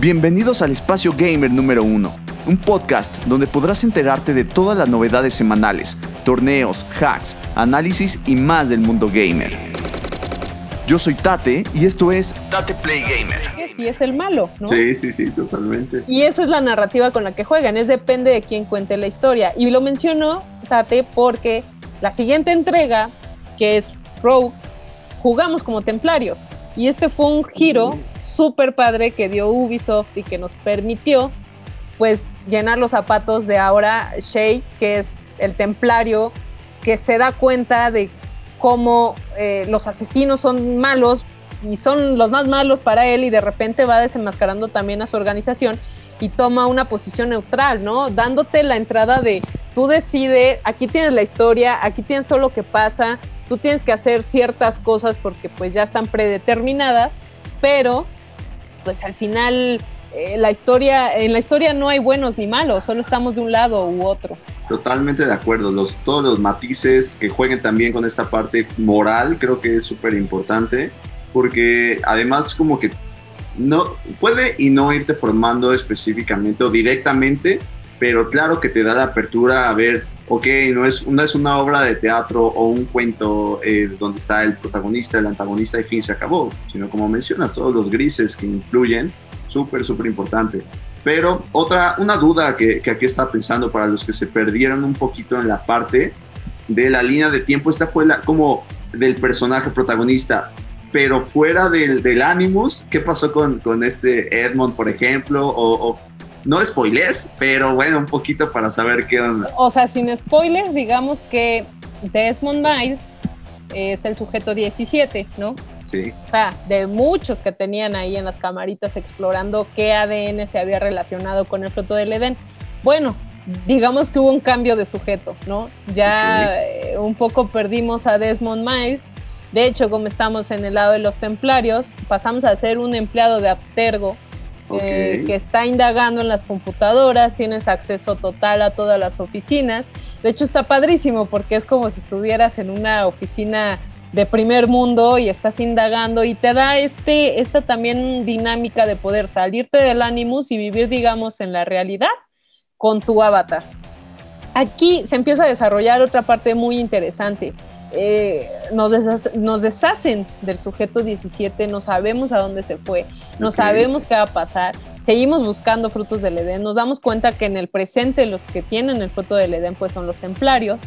Bienvenidos al Espacio Gamer número 1, un podcast donde podrás enterarte de todas las novedades semanales, torneos, hacks, análisis y más del mundo gamer. Yo soy Tate y esto es Tate Play Gamer. Sí, es el malo, ¿no? Sí, sí, sí, totalmente. Y esa es la narrativa con la que juegan, es depende de quién cuente la historia. Y lo menciono, Tate, porque la siguiente entrega, que es Rogue, jugamos como templarios. Y este fue un giro súper padre que dio Ubisoft y que nos permitió pues llenar los zapatos de ahora Shay, que es el templario que se da cuenta de cómo eh, los asesinos son malos y son los más malos para él y de repente va desenmascarando también a su organización y toma una posición neutral, ¿no? Dándote la entrada de tú decides, aquí tienes la historia, aquí tienes todo lo que pasa, tú tienes que hacer ciertas cosas porque pues ya están predeterminadas, pero pues al final eh, la historia, en la historia no hay buenos ni malos, solo estamos de un lado u otro. Totalmente de acuerdo, los, todos los matices que jueguen también con esta parte moral creo que es súper importante, porque además como que no puede y no irte formando específicamente o directamente, pero claro que te da la apertura a ver, ok, no es, no es una obra de teatro o un cuento eh, donde está el protagonista, el antagonista y fin se acabó, sino como mencionas, todos los grises que influyen, súper, súper importante. Pero otra, una duda que, que aquí está pensando para los que se perdieron un poquito en la parte de la línea de tiempo, esta fue la, como del personaje protagonista, pero fuera del, del Animus, ¿qué pasó con, con este Edmond, por ejemplo? O, no spoilers, pero bueno, un poquito para saber qué onda. O sea, sin spoilers, digamos que Desmond Miles es el sujeto 17, ¿no? Sí. O sea, de muchos que tenían ahí en las camaritas explorando qué ADN se había relacionado con el fruto del Edén. Bueno, digamos que hubo un cambio de sujeto, ¿no? Ya eh, un poco perdimos a Desmond Miles. De hecho, como estamos en el lado de los templarios, pasamos a ser un empleado de Abstergo, eh, que está indagando en las computadoras, tienes acceso total a todas las oficinas. De hecho, está padrísimo porque es como si estuvieras en una oficina de primer mundo y estás indagando y te da este, esta también dinámica de poder salirte del Animus y vivir, digamos, en la realidad con tu avatar. Aquí se empieza a desarrollar otra parte muy interesante. Eh, nos, nos, deshacen del sujeto 17, no sabemos a dónde se fue, no sabemos qué va a pasar, seguimos buscando frutos del Edén, nos damos cuenta que en el presente los que tienen el fruto del Edén pues son los templarios,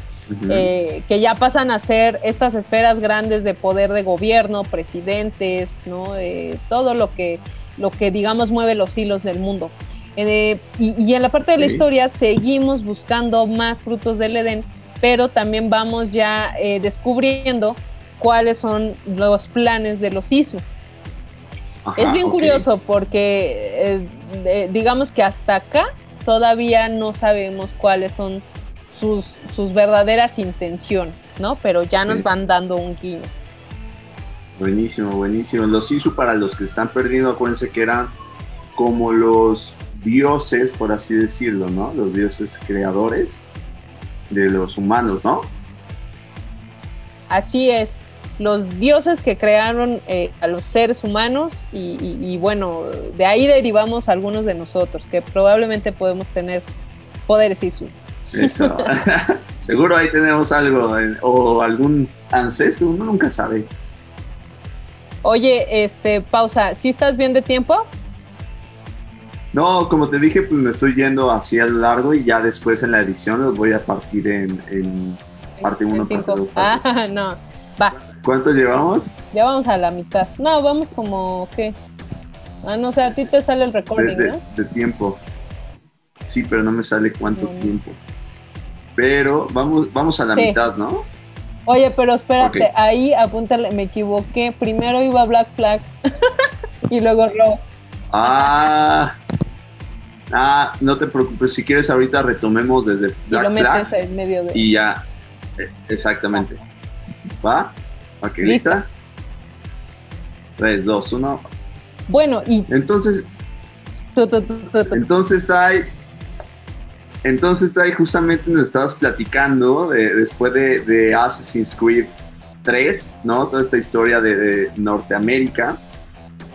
eh, que ya pasan a ser estas esferas grandes de poder de gobierno, presidentes, ¿no? de todo lo que, lo que digamos mueve los hilos del mundo. Eh, y, en la parte de la historia seguimos buscando más frutos del Edén, pero también vamos ya eh, descubriendo cuáles son los planes de los ISU. es bien curioso porque digamos que hasta acá todavía no sabemos cuáles son sus, verdaderas intenciones, ¿no? Pero ya nos van dando un guiño. Buenísimo, buenísimo. Los Isu, para los que están perdiendo, acuérdense que eran como los dioses, por así decirlo, ¿no? Los dioses creadores de los humanos, ¿no? Así es, los dioses que crearon eh, a los seres humanos y, bueno, de ahí derivamos algunos de nosotros, que probablemente podemos tener poderes Isu. Eso. Seguro ahí tenemos algo o algún ancestro, uno nunca sabe. Oye, este, pausa, ¿sí estás bien de tiempo? No, como te dije, pues me estoy yendo así a lo largo y ya después en la edición los voy a partir en, parte 1, parte 2. Ah, no, va. ¿Cuánto llevamos? Ya vamos a la mitad. No, vamos como, ¿qué? Ah, no sé, a ti te sale el recording, de, ¿no? De tiempo. Sí, pero no me sale cuánto tiempo pero vamos, vamos a la mitad, ¿no? Oye, pero espérate, ahí apúntale, me equivoqué. Primero iba Black Flag y luego Raw. Ah, ah, no te preocupes. Si quieres, ahorita retomemos desde Black y lo Flag. En medio de... Y ya, eh, exactamente. ¿Va? ¿Ok, lista? 3, 2, 1. Bueno, y. Entonces. entonces está ahí entonces ahí justamente nos estabas platicando después de, Assassin's Creed 3, ¿no? Toda esta historia de, Norteamérica.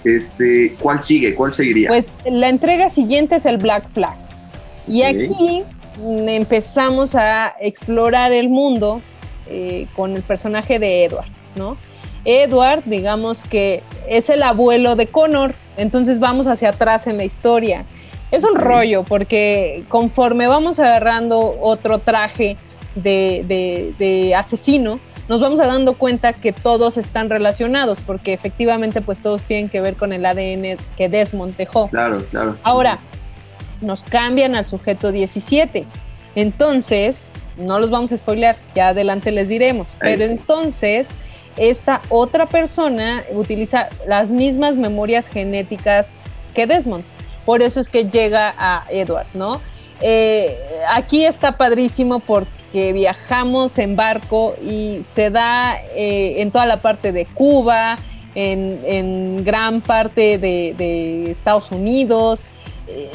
Este, ¿cuál sigue? ¿Cuál seguiría? Pues la entrega siguiente es el Black Flag. Y aquí empezamos a explorar el mundo eh, con el personaje de Edward, ¿no? Edward, digamos que es el abuelo de Connor, entonces vamos hacia atrás en la historia. Es un rollo porque conforme vamos agarrando otro traje de, asesino, nos vamos a dando cuenta que todos están relacionados, porque efectivamente pues todos tienen que ver con el ADN que Desmond dejó. Claro, claro. Ahora, nos cambian al sujeto 17. Entonces, no los vamos a spoilear, ya adelante les diremos, pero entonces esta otra persona utiliza las mismas memorias genéticas que Desmond. Por eso es que llega a Edward, ¿no? Eh, aquí está padrísimo porque viajamos en barco y se da eh, en toda la parte de Cuba, en, gran parte de, Estados Unidos.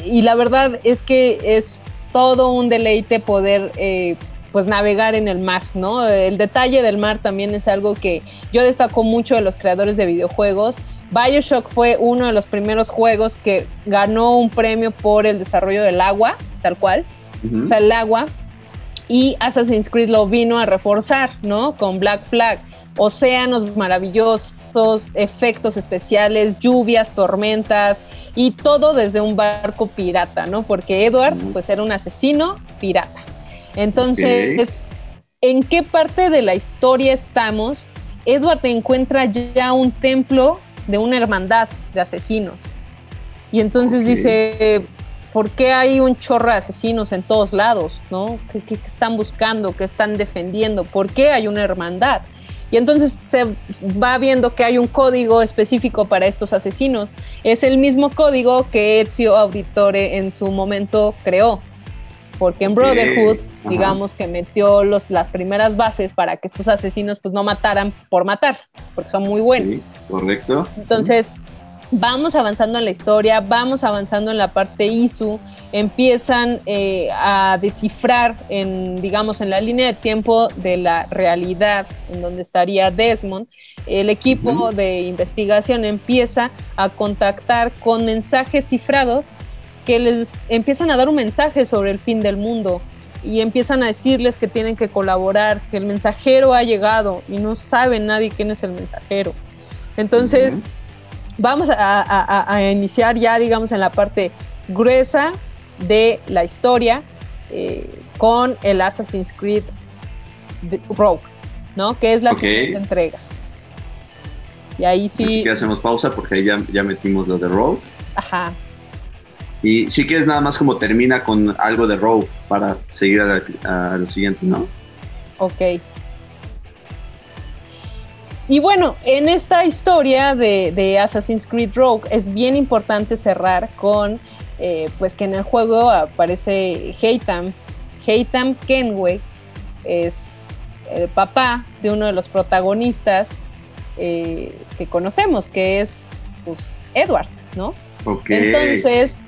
y la verdad es que es todo un deleite poder eh, pues navegar en el mar, ¿no? El detalle del mar también es algo que yo destaco mucho de los creadores de videojuegos. Bioshock fue uno de los primeros juegos que ganó un premio por el desarrollo del agua, tal cual, o sea, el agua. Y Assassin's Creed lo vino a reforzar, ¿no? Con Black Flag, océanos maravillosos, efectos especiales, lluvias, tormentas y todo desde un barco pirata, ¿no? Porque Edward, pues era un asesino pirata. Entonces, ¿en qué parte de la historia estamos? Edward encuentra ya un templo de una hermandad de asesinos. Y entonces dice, ¿por qué hay un chorro de asesinos en todos lados? ¿no? ¿Qué, están buscando? ¿Qué están defendiendo? ¿Por qué hay una hermandad? Y entonces se va viendo que hay un código específico para estos asesinos. Es el mismo código que Ezio Auditore en su momento creó. Porque en Brotherhood digamos, que metió los, las primeras bases para que estos asesinos pues no mataran por matar, porque son muy buenos. correcto. Entonces, vamos avanzando en la historia, vamos avanzando en la parte ISU, empiezan eh, a descifrar en, digamos, en la línea de tiempo de la realidad en donde estaría Desmond, el equipo de investigación empieza a contactar con mensajes cifrados que les empiezan a dar un mensaje sobre el fin del mundo, y empiezan a decirles que tienen que colaborar, que el mensajero ha llegado y no sabe nadie quién es el mensajero. Entonces, vamos a, iniciar ya, digamos, en la parte gruesa de la historia eh, con el Assassin's Creed Rogue, ¿no? Que es la siguiente entrega. Y ahí sí. Así que hacemos pausa porque ahí ya, ya metimos lo de Rogue. Ajá. Y si quieres nada más como termina con algo de Rogue para seguir a, lo siguiente, ¿no? Ok. Y bueno, en esta historia de, Assassin's Creed Rogue es bien importante cerrar con, eh, pues que en el juego aparece Heitam. Heitam Kenway es el papá de uno de los protagonistas eh, que conocemos, que es pues, Edward, ¿no? Entonces,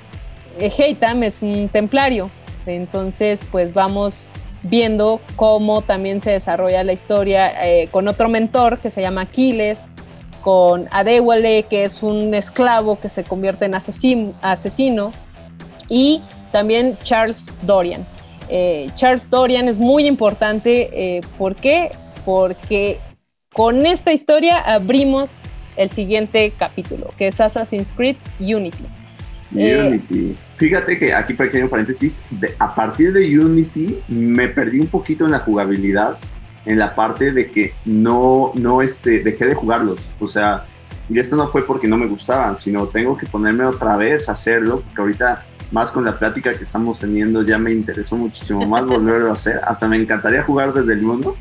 Heitam es un templario, entonces pues vamos viendo cómo también se desarrolla la historia eh, con otro mentor que se llama Aquiles, con Adewale, que es un esclavo que se convierte en asesino, y también Charles Dorian. Eh, Charles Dorian es muy importante, eh, ¿por qué? Porque con esta historia abrimos el siguiente capítulo, que es Assassin's Creed Unity. Unity. Fíjate que aquí pequeño paréntesis, a partir de Unity me perdí un poquito en la jugabilidad, en la parte de que no, no este, dejé de jugarlos. O sea, y esto no fue porque no me gustaban, sino tengo que ponerme otra vez a hacerlo, porque ahorita más con la plática que estamos teniendo ya me interesó muchísimo más volverlo a hacer. Hasta me encantaría jugar desde el mundo,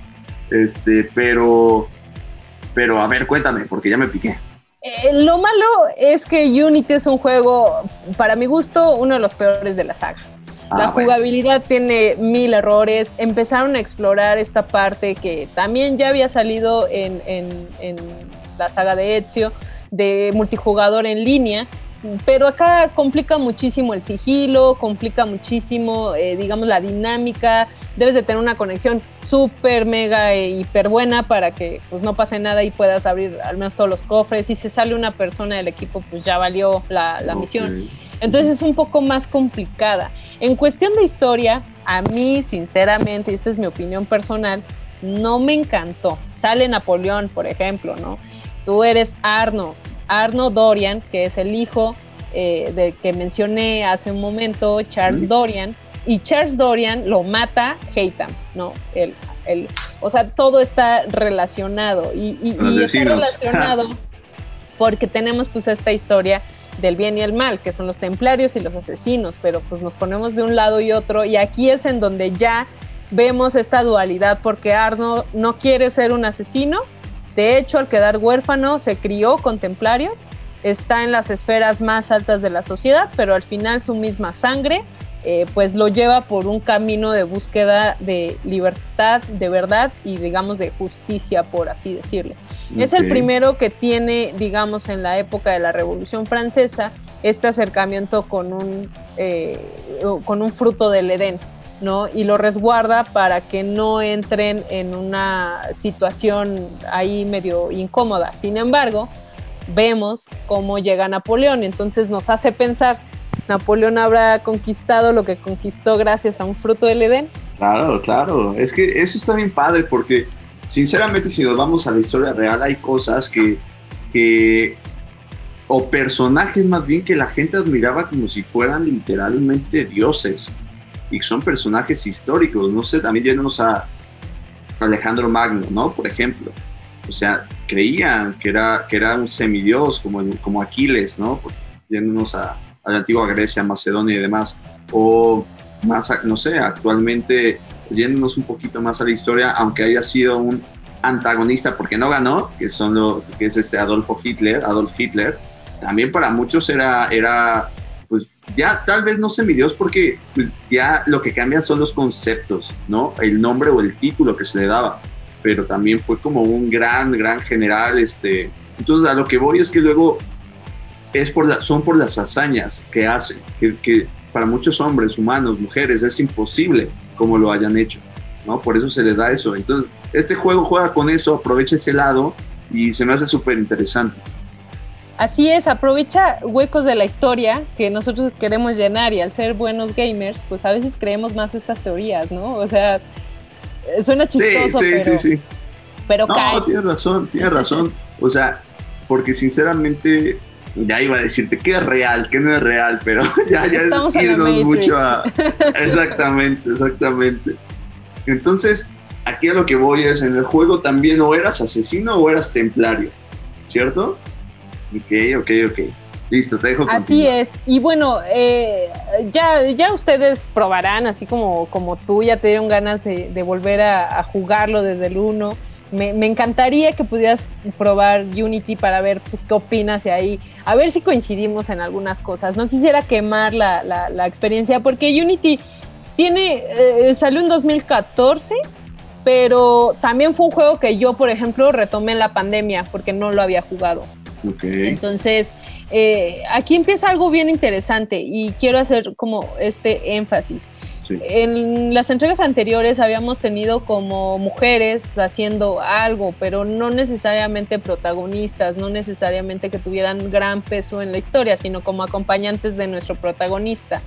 este, pero, pero a ver, cuéntame, porque ya me piqué. Eh, lo malo es que Unity es un juego, para mi gusto, uno de los peores de la saga. la ah, jugabilidad tiene mil errores. Empezaron a explorar esta parte que también ya había salido en, la saga de Ezio, de multijugador en línea. Pero acá complica muchísimo el sigilo, complica muchísimo, eh, digamos, la dinámica. Debes de tener una conexión súper, mega, e hiper buena para que pues, no pase nada y puedas abrir al menos todos los cofres. Y si sale una persona del equipo, pues ya valió la, misión. Entonces es un poco más complicada. En cuestión de historia, a mí, sinceramente, y esta es mi opinión personal, no me encantó. Sale Napoleón, por ejemplo, ¿no? Tú eres Arno, Arno Dorian, que es el hijo eh, del que mencioné hace un momento, Charles Dorian, y Charles Dorian lo mata Haytham, ¿no? El, el, o sea, todo está relacionado y, y está relacionado porque tenemos pues esta historia del bien y el mal, que son los templarios y los asesinos, pero pues nos ponemos de un lado y otro y aquí es en donde ya vemos esta dualidad porque Arno no quiere ser un asesino, de hecho al quedar huérfano se crió con templarios, está en las esferas más altas de la sociedad, pero al final su misma sangre eh, pues lo lleva por un camino de búsqueda de libertad, de verdad y digamos de justicia, por así decirlo. Es el primero que tiene, digamos, en la época de la Revolución Francesa, este acercamiento con un, eh, con un fruto del Edén, ¿no? Y lo resguarda para que no entren en una situación ahí medio incómoda. Sin embargo, vemos cómo llega Napoleón, entonces nos hace pensar, ¿Napoleón habrá conquistado lo que conquistó gracias a un fruto del Edén? Claro, claro, es que eso está bien padre porque sinceramente si nos vamos a la historia real hay cosas que, que o personajes más bien que la gente admiraba como si fueran literalmente dioses y son personajes históricos, no sé, también yéndonos a Alejandro Magno, ¿no? Por ejemplo, o sea, creían que era, que era un semidios como, como Aquiles, ¿no? Yéndonos a, a la antigua Grecia, Macedonia y demás, o más, no sé, actualmente yéndonos un poquito más a la historia, aunque haya sido un antagonista porque no ganó, que son lo que es este Adolfo Hitler, Adolf Hitler, también para muchos era, era ya tal vez no semidios porque pues ya lo que cambia son los conceptos, ¿no? El nombre o el título que se le daba, pero también fue como un gran, gran general, este, entonces a lo que voy es que luego es por la, son por las hazañas que hace, que, que para muchos hombres, humanos, mujeres, es imposible como lo hayan hecho, ¿no? Por eso se le da eso. Entonces, este juego juega con eso, aprovecha ese lado y se me hace súper interesante. Así es, aprovecha huecos de la historia que nosotros queremos llenar y al ser buenos gamers, pues a veces creemos más estas teorías, ¿no? O sea, suena chistoso, sí, sí, pero, sí, sí. pero no, tienes razón, tienes razón. O sea, porque sinceramente ya iba a decirte que es real, que no es real, pero ya, ya Estamos es irnos mucho a... Exactamente, exactamente. Entonces, aquí a lo que voy es, en el juego también o eras asesino o eras templario, ¿cierto? Ok, ok, ok. Listo, te dejo. Así es. Y bueno, eh, ya, ya ustedes probarán, así como, como tú, ya te dieron ganas de, volver a, a, jugarlo desde el 1 me, encantaría que pudieras probar Unity para ver pues, qué opinas de ahí, a ver si coincidimos en algunas cosas. No quisiera quemar la, la, experiencia porque Unity tiene, eh, salió en 2014, pero también fue un juego que yo, por ejemplo, retomé en la pandemia porque no lo había jugado. Entonces, eh, aquí empieza algo bien interesante y quiero hacer como este énfasis. En las entregas anteriores habíamos tenido como mujeres haciendo algo, pero no necesariamente protagonistas, no necesariamente que tuvieran gran peso en la historia, sino como acompañantes de nuestro protagonista.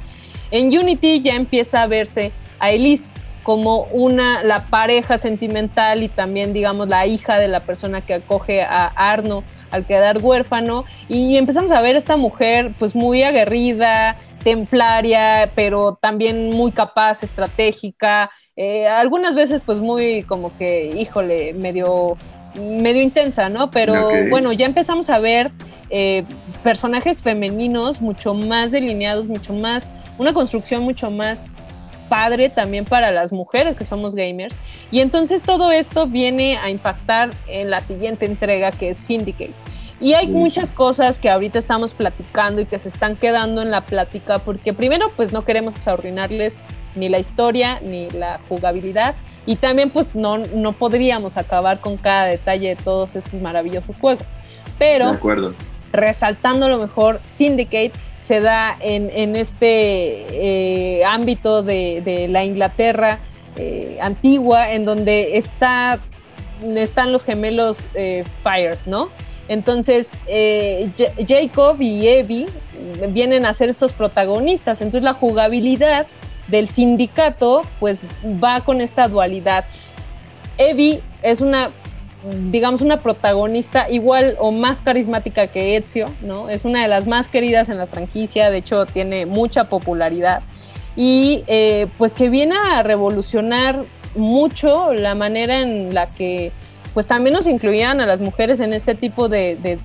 En Unity ya empieza a verse a Elise como una la pareja sentimental y también digamos la hija de la persona que acoge a Arno al quedar huérfano y empezamos a ver a esta mujer pues muy aguerrida, templaria, pero también muy capaz, estratégica, eh, algunas veces pues muy como que, híjole, medio, medio intensa, ¿no? Pero bueno, ya empezamos a ver eh, personajes femeninos mucho más delineados, mucho más, una construcción mucho más padre también para las mujeres que somos gamers. Y entonces todo esto viene a impactar en la siguiente entrega que es Syndicate. Y hay muchas cosas que ahorita estamos platicando y que se están quedando en la plática porque primero pues no queremos arruinarles ni la historia ni la jugabilidad y también pues no, no podríamos acabar con cada detalle de todos estos maravillosos juegos. Pero resaltando a lo mejor Syndicate se da en, este eh, ámbito de, la Inglaterra eh, antigua, en donde está, están los gemelos eh, ¿no? Entonces, Jacob y Evie vienen a ser estos protagonistas. Entonces, la jugabilidad del sindicato, pues va con esta dualidad. Evie es una digamos, una protagonista igual o más carismática que Ezio, ¿no? Es una de las más queridas en la franquicia, de hecho tiene mucha popularidad y eh, pues que viene a revolucionar mucho la manera en la que pues también nos incluían a las mujeres en este tipo de,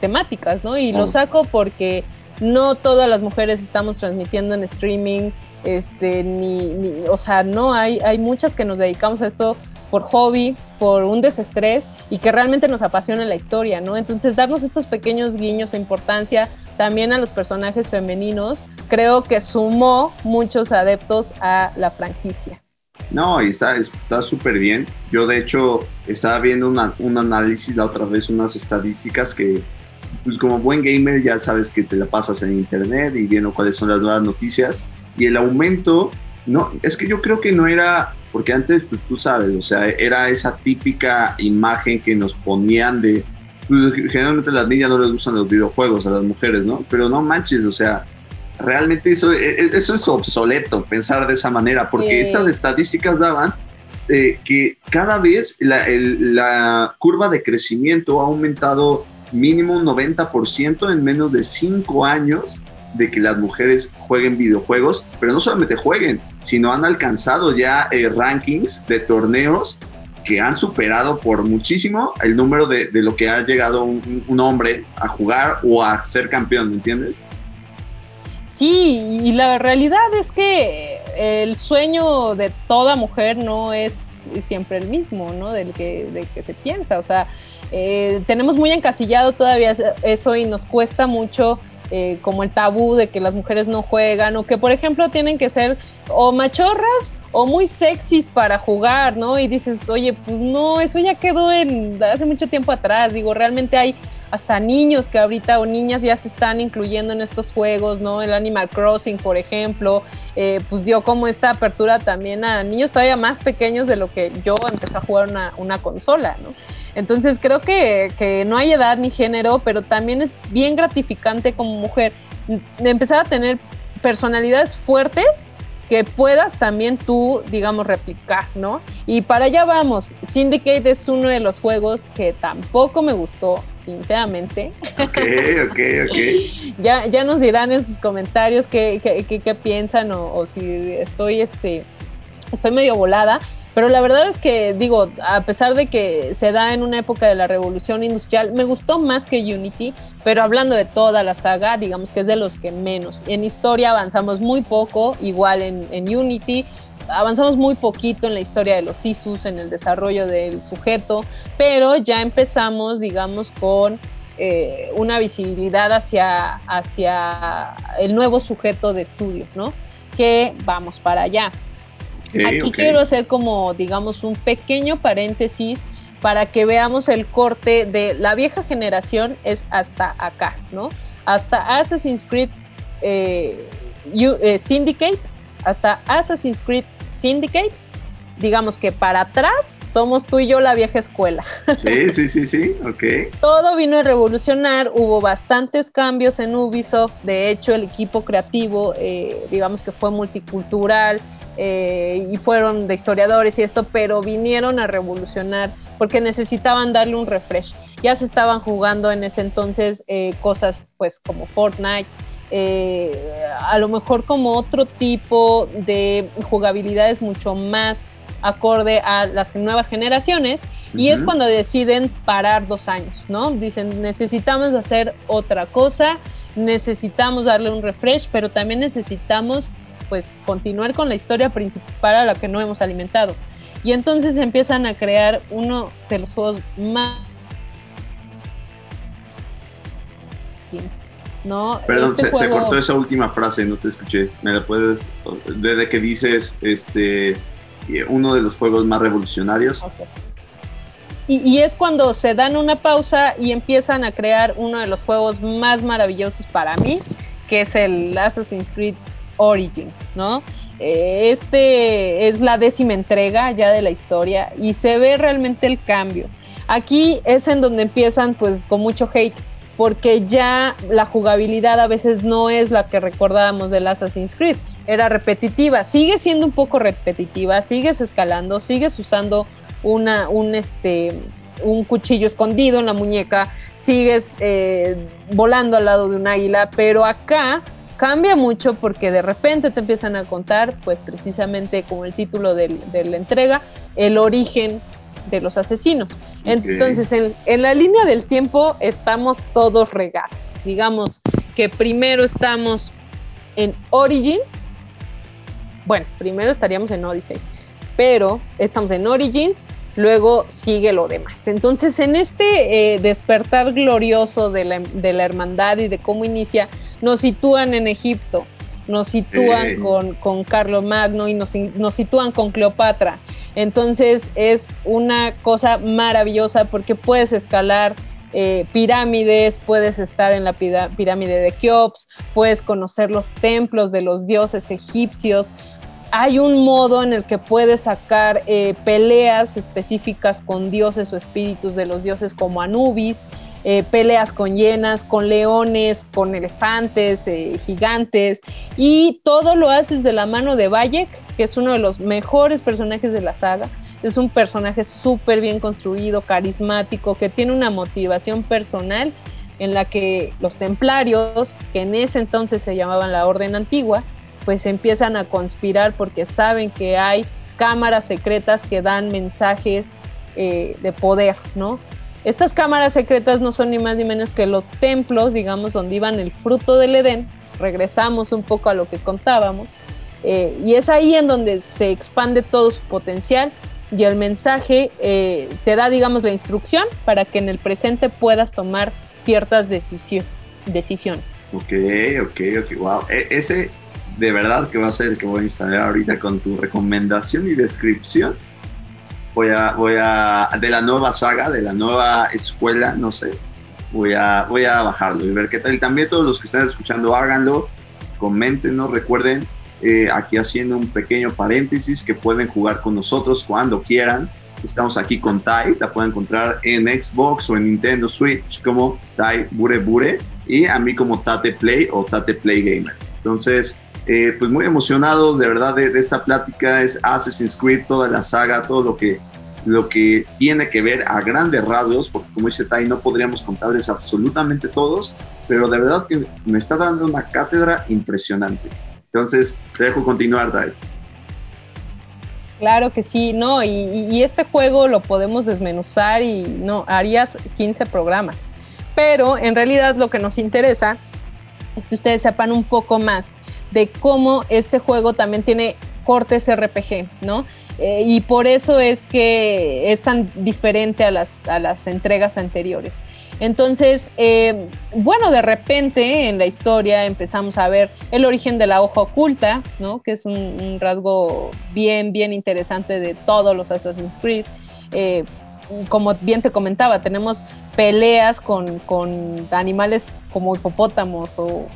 temáticas, ¿no? Y lo saco porque no todas las mujeres estamos transmitiendo en streaming, este, ni, o sea, no, hay, hay muchas que nos dedicamos a esto por hobby, por un desestrés y que realmente nos apasiona la historia, ¿no? Entonces, darnos estos pequeños guiños e importancia también a los personajes femeninos, creo que sumó muchos adeptos a la franquicia. No, y está súper bien. Yo, de hecho, estaba viendo un análisis la otra vez, unas estadísticas que, pues como buen gamer, ya sabes que te la pasas en internet y viendo cuáles son las nuevas noticias. Y el aumento, no, es que yo creo que no era porque antes, pues, tú sabes, o sea, era esa típica imagen que nos ponían de, pues, generalmente a las niñas no les gustan los videojuegos, a las mujeres, ¿no? Pero no manches, o sea, realmente eso, e, e, eso es obsoleto, pensar de esa manera, porque estas estadísticas daban eh, que cada vez la, la, curva de crecimiento ha aumentado mínimo un 90% en menos de 5 años de que las mujeres jueguen videojuegos, pero no solamente jueguen, sino han alcanzado ya eh, rankings de torneos que han superado por muchísimo el número de, lo que ha llegado un, hombre a jugar o a ser campeón, ¿me entiendes? Sí, y la realidad es que el sueño de toda mujer no es siempre el mismo, ¿no? Del que, que se piensa. O sea, eh, tenemos muy encasillado todavía eso y nos cuesta mucho eh, como el tabú de que las mujeres no juegan o que por ejemplo tienen que ser o machorras o muy sexys para jugar, ¿no? Y dices, oye, pues no, eso ya quedó en hace mucho tiempo atrás. Digo, realmente hay hasta niños que ahorita o niñas ya se están incluyendo en estos juegos, ¿no? El Animal Crossing, por ejemplo, eh, pues dio como esta apertura también a niños todavía más pequeños de lo que yo empecé a jugar una, una consola, ¿no? Entonces creo que, no hay edad ni género, pero también es bien gratificante como mujer empezar a tener personalidades fuertes que puedas también tú, digamos, replicar, ¿no? Y para allá vamos. Syndicate es uno de los juegos que tampoco me gustó, sinceramente. Ok, ok, ok. ya, ya nos dirán en sus comentarios qué, qué, piensan o, o, si estoy, este, estoy medio volada. Pero la verdad es que, digo, a pesar de que se da en una época de la revolución industrial, me gustó más que Unity, pero hablando de toda la saga, digamos que es de los que menos. En historia avanzamos muy poco, igual en, Unity, avanzamos muy poquito en la historia de los ISUS, en el desarrollo del sujeto, pero ya empezamos, digamos, con eh, una visibilidad hacia, hacia el nuevo sujeto de estudio, ¿no? Que vamos para allá. Aquí quiero hacer como, digamos, un pequeño paréntesis para que veamos el corte de la vieja generación es hasta acá, ¿no? Hasta Assassin's Creed eh, eh, Syndicate, hasta Assassin's Creed Syndicate, digamos que para atrás somos tú y yo la vieja escuela. Sí, sí, sí, sí, ok. Todo vino a revolucionar, hubo bastantes cambios en Ubisoft, de hecho el equipo creativo, eh, digamos que fue multicultural, eh, y fueron de historiadores y esto, pero vinieron a revolucionar porque necesitaban darle un refresh. Ya se estaban jugando en ese entonces eh, cosas pues como Fortnite, eh, a lo mejor como otro tipo de jugabilidades mucho más acorde a las nuevas generaciones y es cuando deciden parar dos años, ¿no? Dicen, necesitamos hacer otra cosa, necesitamos darle un refresh, pero también necesitamos pues continuar con la historia principal a la que no hemos alimentado. Y entonces empiezan a crear uno de los juegos más... ¿no? Perdón, este se, cortó esa última frase, no te escuché. ¿Me la puedes...? Desde que dices, este, uno de los juegos más revolucionarios. y, es cuando se dan una pausa y empiezan a crear uno de los juegos más maravillosos para mí, que es el Assassin's Creed Origins, ¿no? Eh, este es la décima entrega ya de la historia y se ve realmente el cambio. Aquí es en donde empiezan pues con mucho hate porque ya la jugabilidad a veces no es la que recordábamos del Assassin's Creed, era repetitiva, sigue siendo un poco repetitiva, sigues escalando, sigues usando una, un, este, un cuchillo escondido en la muñeca, sigues eh, volando al lado de un águila, pero acá cambia mucho porque de repente te empiezan a contar, pues precisamente como el título de la entrega, el origen de los asesinos. Entonces, en, en, la línea del tiempo estamos todos regados. Digamos que primero estamos en Origins. Bueno, primero estaríamos en Odyssey, pero estamos en Origins, luego sigue lo demás. Entonces, en este eh, despertar glorioso de la, de la, hermandad y de cómo inicia, nos sitúan en Egipto, nos sitúan con, con Carlo Magno y nos, nos sitúan con Cleopatra. Entonces, es una cosa maravillosa porque puedes escalar. Eh, pirámides, puedes estar en la pirámide de Keops, puedes conocer los templos de los dioses egipcios, hay un modo en el que puedes sacar eh, peleas específicas con dioses o espíritus de los dioses como Anubis, eh, peleas con hienas, con leones, con elefantes, eh, gigantes, y todo lo haces de la mano de Bayek, que es uno de los mejores personajes de la saga. Es un personaje súper bien construido, carismático, que tiene una motivación personal en la que los templarios, que en ese entonces se llamaban la Orden Antigua, pues empiezan a conspirar porque saben que hay cámaras secretas que dan mensajes eh, de poder, ¿no? Estas cámaras secretas no son ni más ni menos que los templos, digamos, donde iban el fruto del Edén. Regresamos un poco a lo que contábamos. Eh, y es ahí en donde se expande todo su potencial y el mensaje eh, te da, digamos, la instrucción para que en el presente puedas tomar ciertas decisiones. Ok, ok, ok, wow. E, ese de verdad que va a ser el que voy a instalar ahorita con tu recomendación y descripción. Voy a, voy a, de la nueva saga, de la nueva escuela, no sé, voy a, voy a bajarlo y ver qué tal. Y también todos los que están escuchando, háganlo, coméntenos, recuerden, eh, aquí haciendo un pequeño paréntesis, que pueden jugar con nosotros cuando quieran. Estamos aquí con Tai, la pueden encontrar en Xbox o en Nintendo Switch como Tai Bure Bure y a mí como Tate Play o Tate Play Gamer. Entonces, eh, pues muy emocionados de verdad de, esta plática. Es Assassin's Creed, toda la saga, todo lo que, lo que tiene que ver a grandes rasgos, porque como dice Tai, no podríamos contarles absolutamente todos, pero de verdad que me está dando una cátedra impresionante. Entonces, te dejo continuar, Tai. Claro que sí, no, y, este juego lo podemos desmenuzar y no, harías 15 programas. Pero en realidad lo que nos interesa es que ustedes sepan un poco más de cómo este juego también tiene cortes RPG, ¿no? Eh, y por eso es que es tan diferente a las, a las entregas anteriores. Entonces, eh, bueno, de repente en la historia empezamos a ver el origen de la hoja oculta, ¿no? Que es un, rasgo bien, bien interesante de todos los Assassin's Creed. Eh, como bien te comentaba, tenemos peleas con, con animales como hipopótamos o,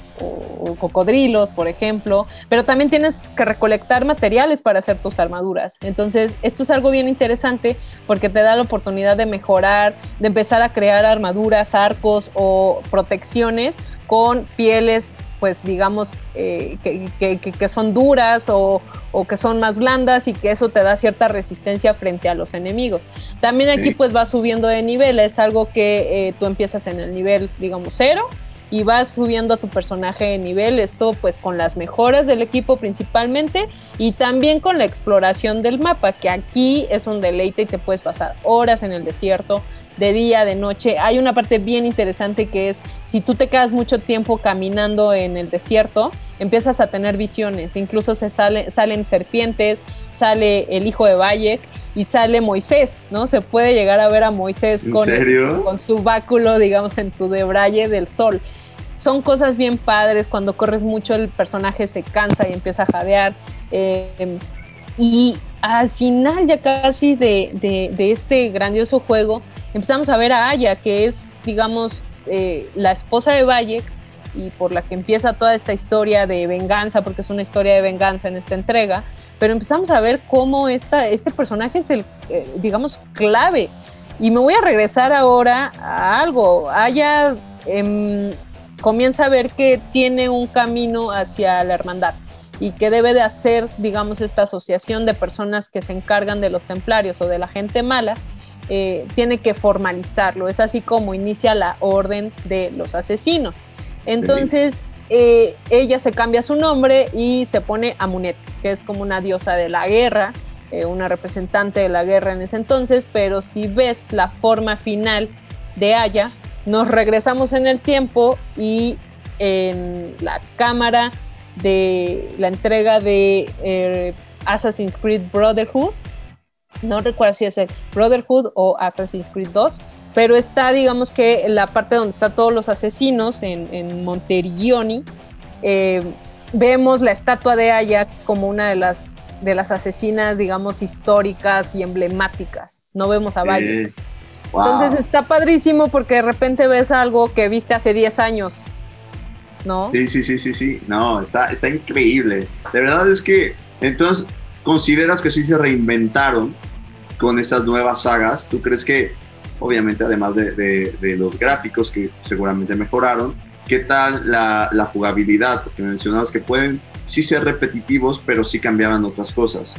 cocodrilos, por ejemplo, pero también tienes que recolectar materiales para hacer tus armaduras. Entonces, esto es algo bien interesante porque te da la oportunidad de mejorar, de empezar a crear armaduras, arcos o protecciones con pieles pues digamos eh, que, son duras o, que son más blandas y que eso te da cierta resistencia frente a los enemigos. También aquí pues vas subiendo de nivel, es algo que eh, tú empiezas en el nivel digamos cero y vas subiendo a tu personaje de nivel, esto pues con las mejoras del equipo principalmente y también con la exploración del mapa, que aquí es un deleite y te puedes pasar horas en el desierto, de día, de noche. Hay una parte bien interesante que es, si tú te quedas mucho tiempo caminando en el desierto, empiezas a tener visiones, incluso se sale, salen serpientes, sale el hijo de Bayek y sale Moisés, ¿no? Se puede llegar a ver a Moisés con, con su báculo, digamos, en tu debraye del sol. Son cosas bien padres, cuando corres mucho el personaje se cansa y empieza a jadear. Eh, Y al final ya casi de, de, este grandioso juego, empezamos a ver a Aya, que es, digamos, eh, la esposa de Bayek y por la que empieza toda esta historia de venganza, porque es una historia de venganza en esta entrega, pero empezamos a ver cómo esta, este personaje es el, eh, digamos, clave. Y me voy a regresar ahora a algo. Aya em, comienza a ver que tiene un camino hacia la hermandad y que debe de hacer, digamos, esta asociación de personas que se encargan de los templarios o de la gente mala, eh, tiene que formalizarlo. Es así como inicia la orden de los asesinos. Entonces, eh, ella se cambia su nombre y se pone Amunet, que es como una diosa de la guerra, eh, una representante de la guerra en ese entonces, pero si ves la forma final de Aya, nos regresamos en el tiempo y en la cámara de la entrega de eh, Assassin's Creed Brotherhood, no recuerdo si es el Brotherhood o Assassin's Creed 2, pero está, digamos que la parte donde están todos los asesinos en, en Monterigioni, eh, vemos la estatua de Aya como una de las, de las asesinas, digamos, históricas y emblemáticas. No vemos a Valle. Entonces está padrísimo porque de repente ves algo que viste hace 10 años, ¿no? Sí, sí, sí, sí, sí. No, está, está increíble. De verdad es que, entonces, ¿consideras que sí se reinventaron con estas nuevas sagas? ¿Tú crees que obviamente además de, los gráficos que seguramente mejoraron. ¿Qué tal la, jugabilidad? Porque mencionabas que pueden sí ser repetitivos, pero sí cambiaban otras cosas.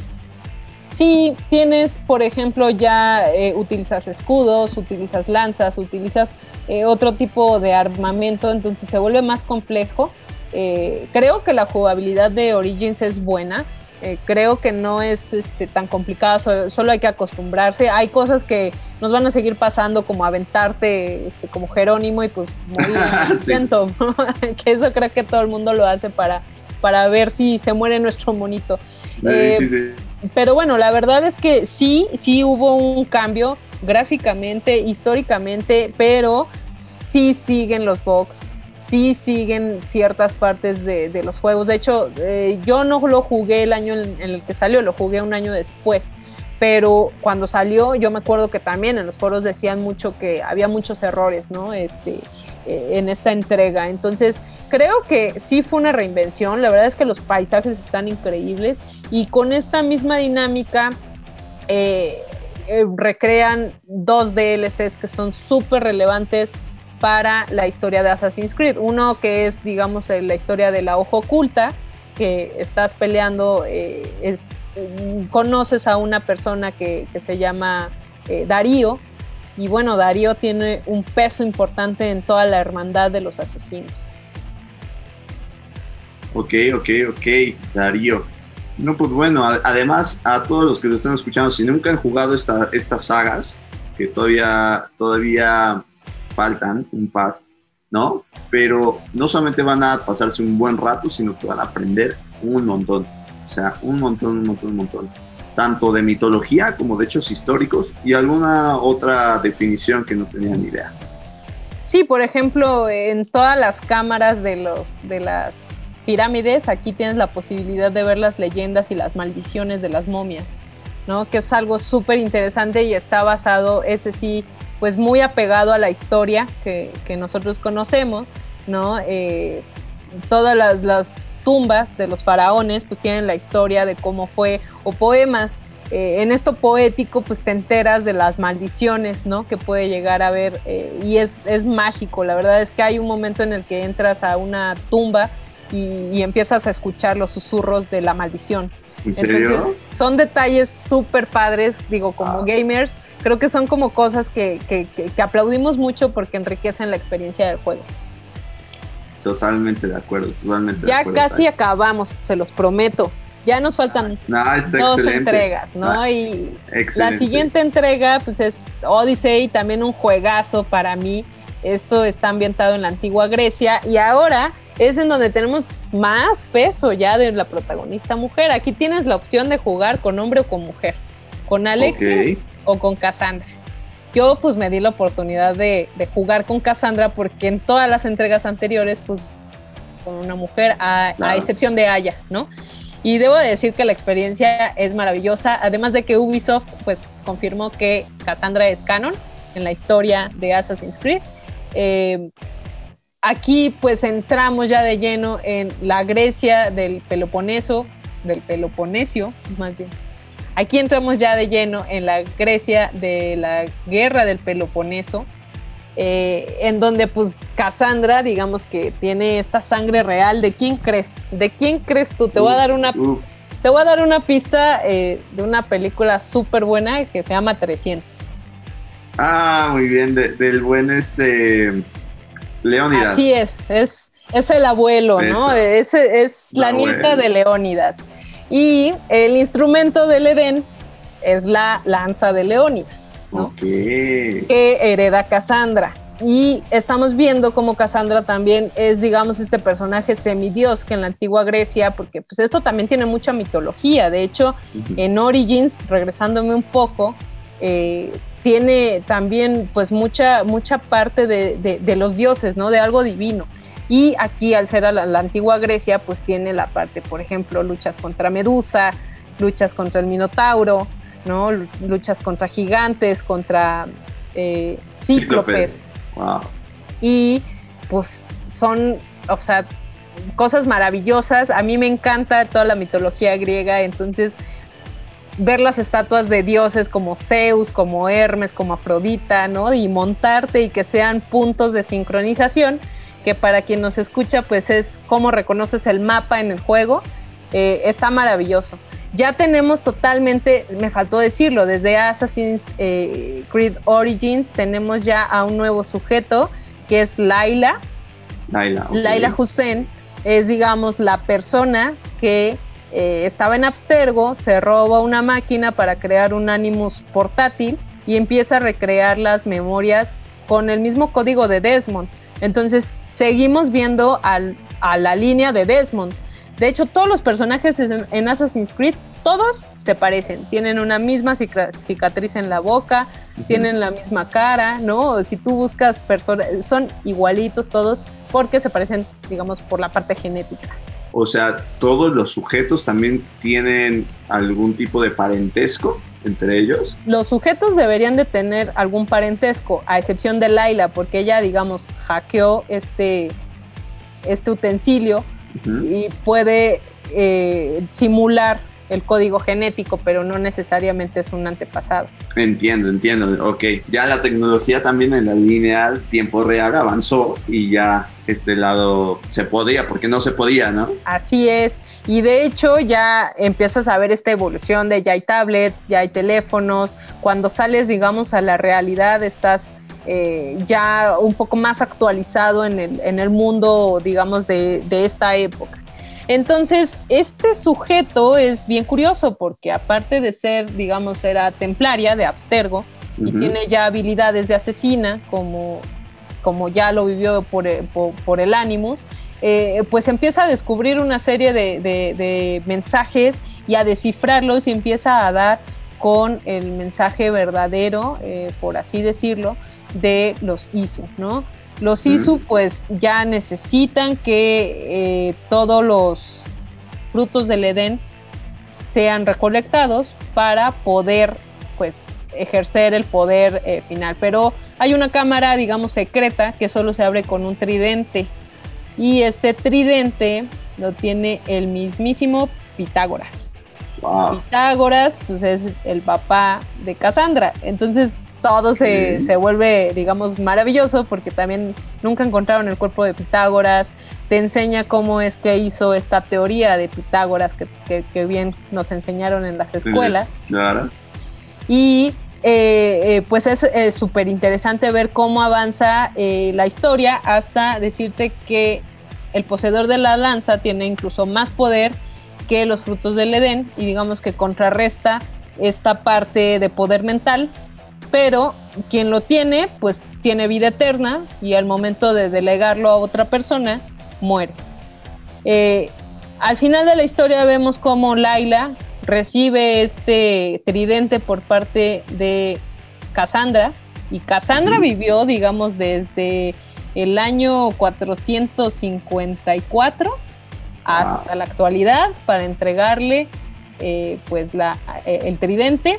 Sí, tienes, por ejemplo, ya eh, utilizas escudos, utilizas lanzas, utilizas eh, otro tipo de armamento, entonces se vuelve más complejo. Eh, creo que la jugabilidad de Origins es buena, eh, creo que no es este, tan complicado, solo, hay que acostumbrarse. Hay cosas que nos van a seguir pasando, como aventarte este, como Jerónimo y pues morir siento que eso creo que todo el mundo lo hace para, para ver si se muere nuestro monito. Eh, pero bueno, la verdad es que sí, sí hubo un cambio gráficamente, históricamente, pero sí siguen los bugs sí siguen ciertas partes de, los juegos. De hecho, eh, yo no lo jugué el año en, el que salió, lo jugué un año después. Pero cuando salió, yo me acuerdo que también en los foros decían mucho que había muchos errores, ¿no? Este, eh, en esta entrega. Entonces, creo que sí fue una reinvención. La verdad es que los paisajes están increíbles y con esta misma dinámica eh, recrean dos DLCs que son súper relevantes para la historia de Assassin's Creed. Uno que es, digamos, eh, la historia de la ojo oculta, que estás peleando, eh, mm, conoces a una persona que, se llama eh, Darío, y bueno, Darío tiene un peso importante en toda la hermandad de los asesinos. Ok, ok, ok, Darío. No, pues bueno, además a todos los que lo están escuchando, si nunca han jugado esta, estas sagas, que todavía, todavía faltan un par, ¿no? Pero no solamente van a pasarse un buen rato, sino que van a aprender un montón. O sea, un montón, un montón, un montón. Tanto de mitología como de hechos históricos y alguna otra definición que no tenían ni idea. Sí, por ejemplo, en todas las cámaras de, los, de las pirámides, aquí tienes la posibilidad de ver las leyendas y las maldiciones de las momias, ¿no? Que es algo súper interesante y está basado, ese sí, pues muy apegado a la historia que, nosotros conocemos, ¿no? Eh, todas las, tumbas de los faraones pues tienen la historia de cómo fue, o poemas. Eh, en esto poético pues te enteras de las maldiciones, ¿no? Que puede llegar a ver eh, y es, es mágico, la verdad es que hay un momento en el que entras a una tumba y, empiezas a escuchar los susurros de la maldición. ¿En Entonces, son detalles súper padres, digo, como ah. gamers, creo que son como cosas que, que, que, aplaudimos mucho porque enriquecen la experiencia del juego. Totalmente de acuerdo, totalmente ya de acuerdo. casi acabamos, se los prometo. Ya nos faltan dos entregas, ¿no? y la siguiente entrega, pues es Odyssey, también un juegazo para mí. Esto está ambientado en la antigua Grecia y ahora es en donde tenemos más peso ya de la protagonista mujer. Aquí tienes la opción de jugar con hombre o con mujer, con Alexis o con Cassandra. Yo pues me di la oportunidad de, jugar con Cassandra porque en todas las entregas anteriores pues con una mujer, a, excepción de Aya, ¿no? Y debo decir que la experiencia es maravillosa, además de que Ubisoft pues confirmó que Cassandra es canon en la historia de Assassin's Creed. Eh, aquí pues entramos ya de lleno en la Grecia del Peloponeso, del Peloponesio más bien. Aquí entramos ya de lleno en la Grecia de la guerra del Peloponeso, eh, en donde pues Cassandra, digamos que tiene esta sangre real. ¿De quién crees? ¿De quién crees tú? Te voy a dar una, te voy a dar una pista eh, de una película súper buena que se llama 300. Ah, muy bien, del buen este Leónidas. Así es, es, es el abuelo, ¿no? Es, es la nieta de Leónidas. Y el instrumento del Edén es la lanza de Leónidas, ¿no? que hereda Cassandra. Y estamos viendo cómo Cassandra también es, digamos, este personaje semidios que en la antigua Grecia, porque pues esto también tiene mucha mitología. De hecho, en Origins, regresándome un poco, eh, tiene también pues mucha, mucha parte de, los dioses, ¿no? De algo divino. Y aquí, al ser la, la, antigua Grecia, pues tiene la parte, por ejemplo, luchas contra Medusa, luchas contra el Minotauro, ¿no? Luchas contra gigantes, contra eh, cíclopes. Y pues son, o sea, cosas maravillosas. A mí me encanta toda la mitología griega, entonces ver las estatuas de dioses como Zeus, como Hermes, como Afrodita, ¿no? Y montarte y que sean puntos de sincronización, que para quien nos escucha, pues es cómo reconoces el mapa en el juego. Eh, está maravilloso. Ya tenemos totalmente, me faltó decirlo, desde Assassin's eh, Creed Origins tenemos ya a un nuevo sujeto que es Laila. Laila, Laila Hussein es, digamos, la persona que eh, estaba en Abstergo, se roba una máquina para crear un Animus portátil y empieza a recrear las memorias con el mismo código de Desmond. Entonces, seguimos viendo a la línea de Desmond. De hecho, todos los personajes en, Assassin's Creed, todos se parecen. Tienen una misma cicatriz en la boca, tienen la misma cara, ¿no? Si tú buscas personas, son igualitos todos porque se parecen, digamos, por la parte genética. O sea, todos los sujetos también tienen algún tipo de parentesco entre ellos. Los sujetos deberían de tener algún parentesco, a excepción de Laila, porque ella, digamos, hackeó este, este utensilio y puede eh, simular el código genético, pero no necesariamente es un antepasado. Entiendo, entiendo. Ok, ya la tecnología también en la lineal tiempo real avanzó y ya este lado se podía, porque no se podía, ¿no? Así es. Y de hecho ya empiezas a ver esta evolución de ya hay tablets, ya hay teléfonos. Cuando sales, digamos, a la realidad, estás eh, ya un poco más actualizado en el, en el mundo, digamos, de, de esta época. Entonces, este sujeto es bien curioso porque aparte de ser, digamos, era templaria de Abstergo y tiene ya habilidades de asesina, como, como ya lo vivió por, eh, por, el Animus, eh, pues empieza a descubrir una serie de, mensajes y a descifrarlos y empieza a dar con el mensaje verdadero, eh, por así decirlo, de los ISO, ¿no? Los ISU pues ya necesitan que eh, todos los frutos del Edén sean recolectados para poder pues ejercer el poder eh, final. Pero hay una cámara, digamos, secreta que solo se abre con un tridente. Y este tridente lo tiene el mismísimo Pitágoras. Pitágoras, pues es el papá de Cassandra. Entonces todo se, vuelve, digamos, maravilloso porque también nunca encontraron el cuerpo de Pitágoras, te enseña cómo es que hizo esta teoría de Pitágoras que, bien nos enseñaron en las escuelas. Claro. Y eh, eh, pues es súper interesante ver cómo avanza eh, la historia hasta decirte que el poseedor de la lanza tiene incluso más poder que los frutos del Edén y digamos que contrarresta esta parte de poder mental pero quien lo tiene, pues tiene vida eterna y al momento de delegarlo a otra persona, muere. Eh, al final de la historia vemos cómo Laila recibe este tridente por parte de Cassandra y Cassandra vivió, digamos, desde el año 454 hasta la actualidad para entregarle eh, pues la, eh, el tridente.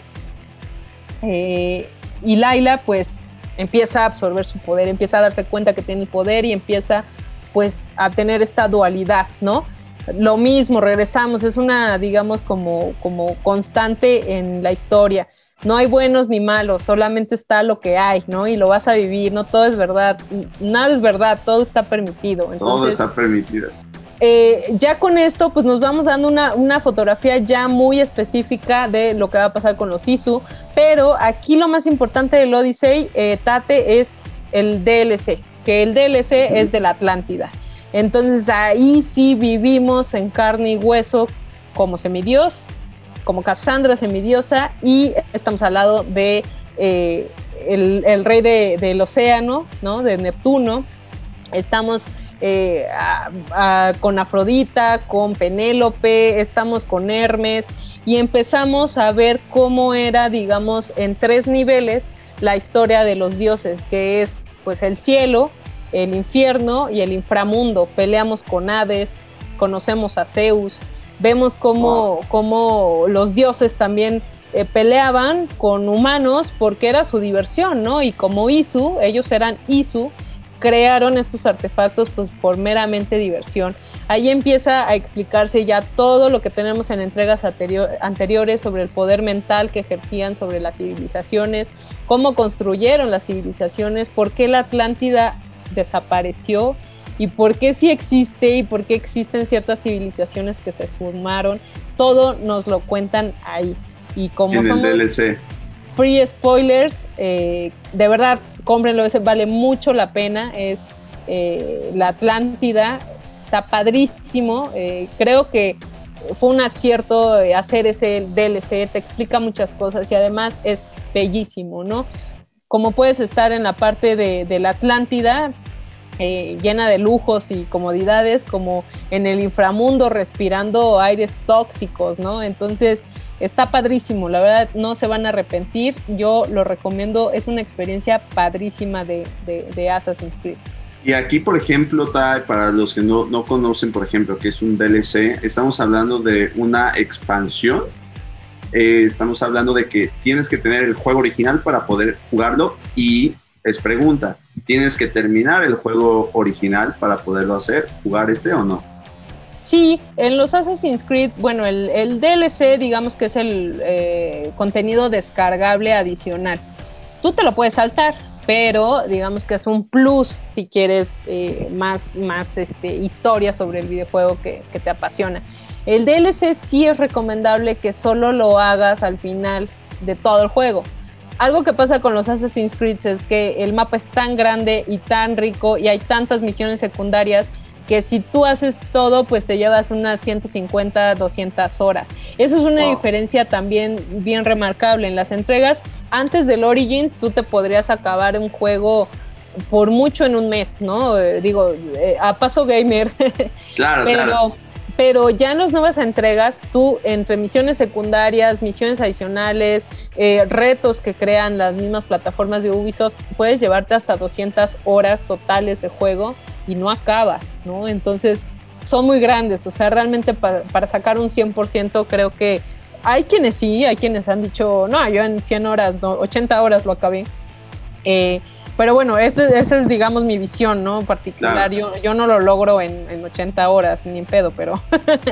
y Laila pues empieza a absorber su poder, empieza a darse cuenta que tiene el poder y empieza pues a tener esta dualidad, ¿no? Lo mismo, regresamos, es una, digamos, como, como constante en la historia. No hay buenos ni malos, solamente está lo que hay, ¿no? Y lo vas a vivir, no todo es verdad, nada es verdad, todo está permitido. todo está permitido. Eh, ya con esto, pues nos vamos dando una, una, fotografía ya muy específica de lo que va a pasar con los ISU, pero aquí lo más importante del Odyssey, eh, Tate, es el DLC, que el DLC es de la Atlántida. Entonces ahí sí vivimos en carne y hueso como semidios, como Cassandra semidiosa y estamos al lado de eh, el, rey del océano, ¿no? De Neptuno. Estamos eh, con Afrodita, con Penélope, estamos con Hermes y empezamos a ver cómo era, digamos, en tres niveles la historia de los dioses, que es pues el cielo, el infierno y el inframundo. Peleamos con Hades, conocemos a Zeus, vemos cómo, los dioses también eh, peleaban con humanos porque era su diversión, ¿no? Y como Isu, ellos eran Isu, crearon estos artefactos pues por meramente diversión. Ahí empieza a explicarse ya todo lo que tenemos en entregas anteriores sobre el poder mental que ejercían sobre las civilizaciones, cómo construyeron las civilizaciones, por qué la Atlántida desapareció y por qué sí existe y por qué existen ciertas civilizaciones que se sumaron. Todo nos lo cuentan ahí. Y como en el DLC. free spoilers, eh, de verdad, cómprenlo, ese vale mucho la pena. Es eh, la Atlántida, está padrísimo. Eh, creo que fue un acierto hacer ese DLC, te explica muchas cosas y además es bellísimo, ¿no? Como puedes estar en la parte de, de la Atlántida, eh, llena de lujos y comodidades, como en el inframundo respirando aires tóxicos, ¿no? Entonces está padrísimo, la verdad no se van a arrepentir, yo lo recomiendo, es una experiencia padrísima de, de, Assassin's Creed. Y aquí, por ejemplo, para los que no, no conocen, por ejemplo, que es un DLC, estamos hablando de una expansión eh, estamos hablando de que tienes que tener el juego original para poder jugarlo y es pregunta, ¿tienes que terminar el juego original para poderlo hacer, jugar este o no? Sí, en los Assassin's Creed, bueno, el, DLC digamos que es el eh, contenido descargable adicional. Tú te lo puedes saltar, pero digamos que es un plus si quieres eh, más, más este, historia sobre el videojuego que, que te apasiona. El DLC sí es recomendable que solo lo hagas al final de todo el juego algo que pasa con los Assassin's Creed es que el mapa es tan grande y tan rico y hay tantas misiones secundarias que si tú haces todo, pues te llevas unas 150, 200 horas. Eso es una diferencia también bien remarcable. En las entregas, antes del Origins, tú te podrías acabar un juego por mucho en un mes, ¿no? Eh, digo, eh, a paso gamer. Claro, claro pero ya en las nuevas entregas, tú entre misiones secundarias, misiones adicionales, eh, retos que crean las mismas plataformas de Ubisoft, puedes llevarte hasta 200 horas totales de juego y no acabas, ¿no? Entonces, son muy grandes, o sea, realmente para sacar un 100% creo que hay quienes sí, hay quienes han dicho, no, yo en 100 horas, no, 80 horas lo acabé. Eh, pero bueno, esa es, digamos, mi visión, ¿no? Particular. Yo, yo, no lo logro en, 80 horas, ni en pedo, pero...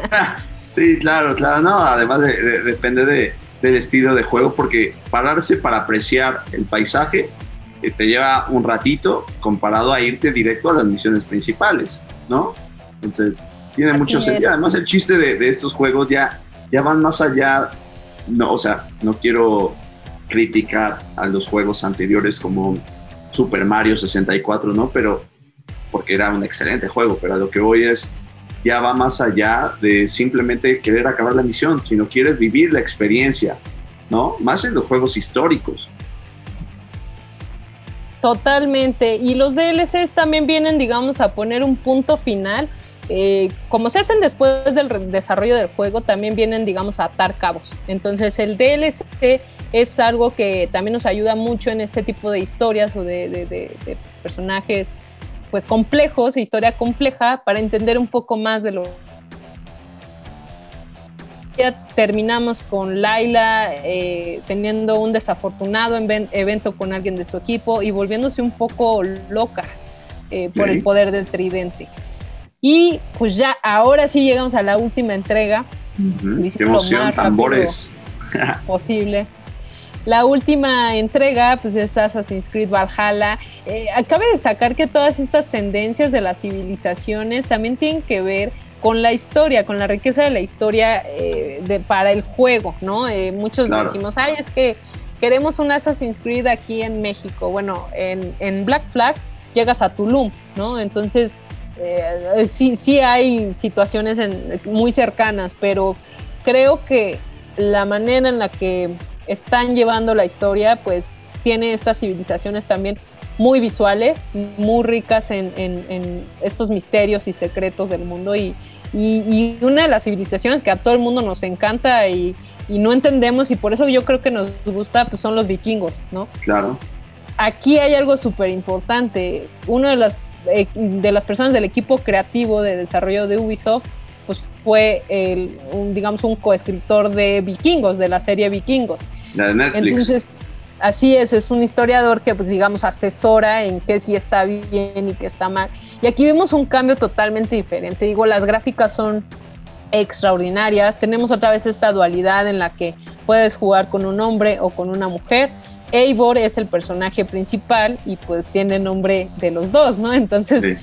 sí, claro, claro. No, además depende de, del estilo de juego, porque pararse para apreciar el paisaje eh, te lleva un ratito comparado a irte directo a las misiones principales, ¿no? Entonces, tiene mucho sentido. Además, el chiste de, de, estos juegos ya, ya van más allá. No, o sea, no quiero criticar a los juegos anteriores como Super Mario 64, ¿no? Pero porque era un excelente juego, pero a lo que voy es, ya va más allá de simplemente querer acabar la misión, sino quieres vivir la experiencia, ¿no? Más en los juegos históricos. Totalmente. Y los DLCs también vienen, digamos, a poner un punto final. Eh, como se hacen después del desarrollo del juego, también vienen, digamos, a atar cabos. Entonces el DLC es algo que también nos ayuda mucho en este tipo de historias o de, personajes pues complejos, historia compleja, para entender un poco más de lo terminamos con Laila eh, teniendo un desafortunado evento con alguien de su equipo y volviéndose un poco loca eh, por el poder del tridente. Y pues ya, ahora sí llegamos a la última entrega. Qué emoción, tambores. posible. La última entrega pues, es Assassin's Creed Valhalla. Eh, cabe destacar que todas estas tendencias de las civilizaciones también tienen que ver con la historia, con la riqueza de la historia eh, de, para el juego, ¿no? Eh, muchos decimos, ay, es que queremos un Assassin's Creed aquí en México. Bueno, en, en Black Flag llegas a Tulum, ¿no? Entonces, eh, sí, sí hay situaciones muy cercanas, pero creo que la manera en la que están llevando la historia, pues tiene estas civilizaciones también muy visuales, muy ricas en, estos misterios y secretos del mundo y, y, una de las civilizaciones que a todo el mundo nos encanta y, no entendemos y por eso yo creo que nos gusta pues son los vikingos, ¿no? Claro. Aquí hay algo súper importante. Una de las, eh, de las personas del equipo creativo de desarrollo de Ubisoft pues fue el, un, digamos un coescritor de Vikingos, de la serie Vikingos. La de Netflix. Entonces, Así es, es un historiador que, pues, digamos, asesora en qué sí está bien y qué está mal. Y aquí vemos un cambio totalmente diferente. Digo, las gráficas son extraordinarias. Tenemos otra vez esta dualidad en la que puedes jugar con un hombre o con una mujer. Eivor es el personaje principal y pues tiene nombre de los dos, ¿no? Entonces,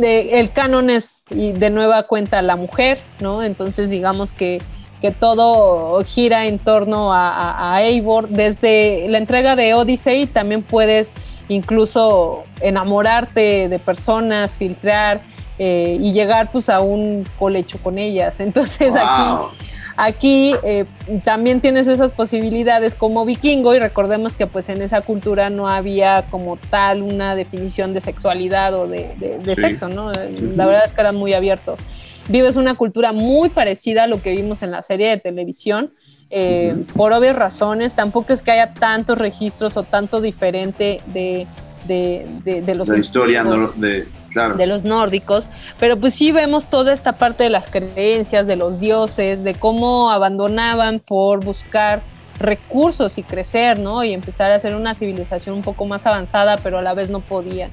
el canon es y de nueva cuenta la mujer, ¿no? Entonces, digamos que que todo gira en torno a, a, Eivor. Desde la entrega de Odyssey también puedes incluso enamorarte de personas, filtrar eh, y llegar pues a un colecho con ellas. Entonces aquí, aquí eh, también tienes esas posibilidades como vikingo y recordemos que pues en esa cultura no había como tal una definición de sexualidad o de, sexo, ¿no? La verdad es que eran muy abiertos vives una cultura muy parecida a lo que vimos en la serie de televisión. Eh, por obvias razones, tampoco es que haya tantos registros o tanto diferente de, de, los... La historia de, de los nórdicos, pero pues sí vemos toda esta parte de las creencias, de los dioses, de cómo abandonaban por buscar recursos y crecer, ¿no? Y empezar a hacer una civilización un poco más avanzada, pero a la vez no podían.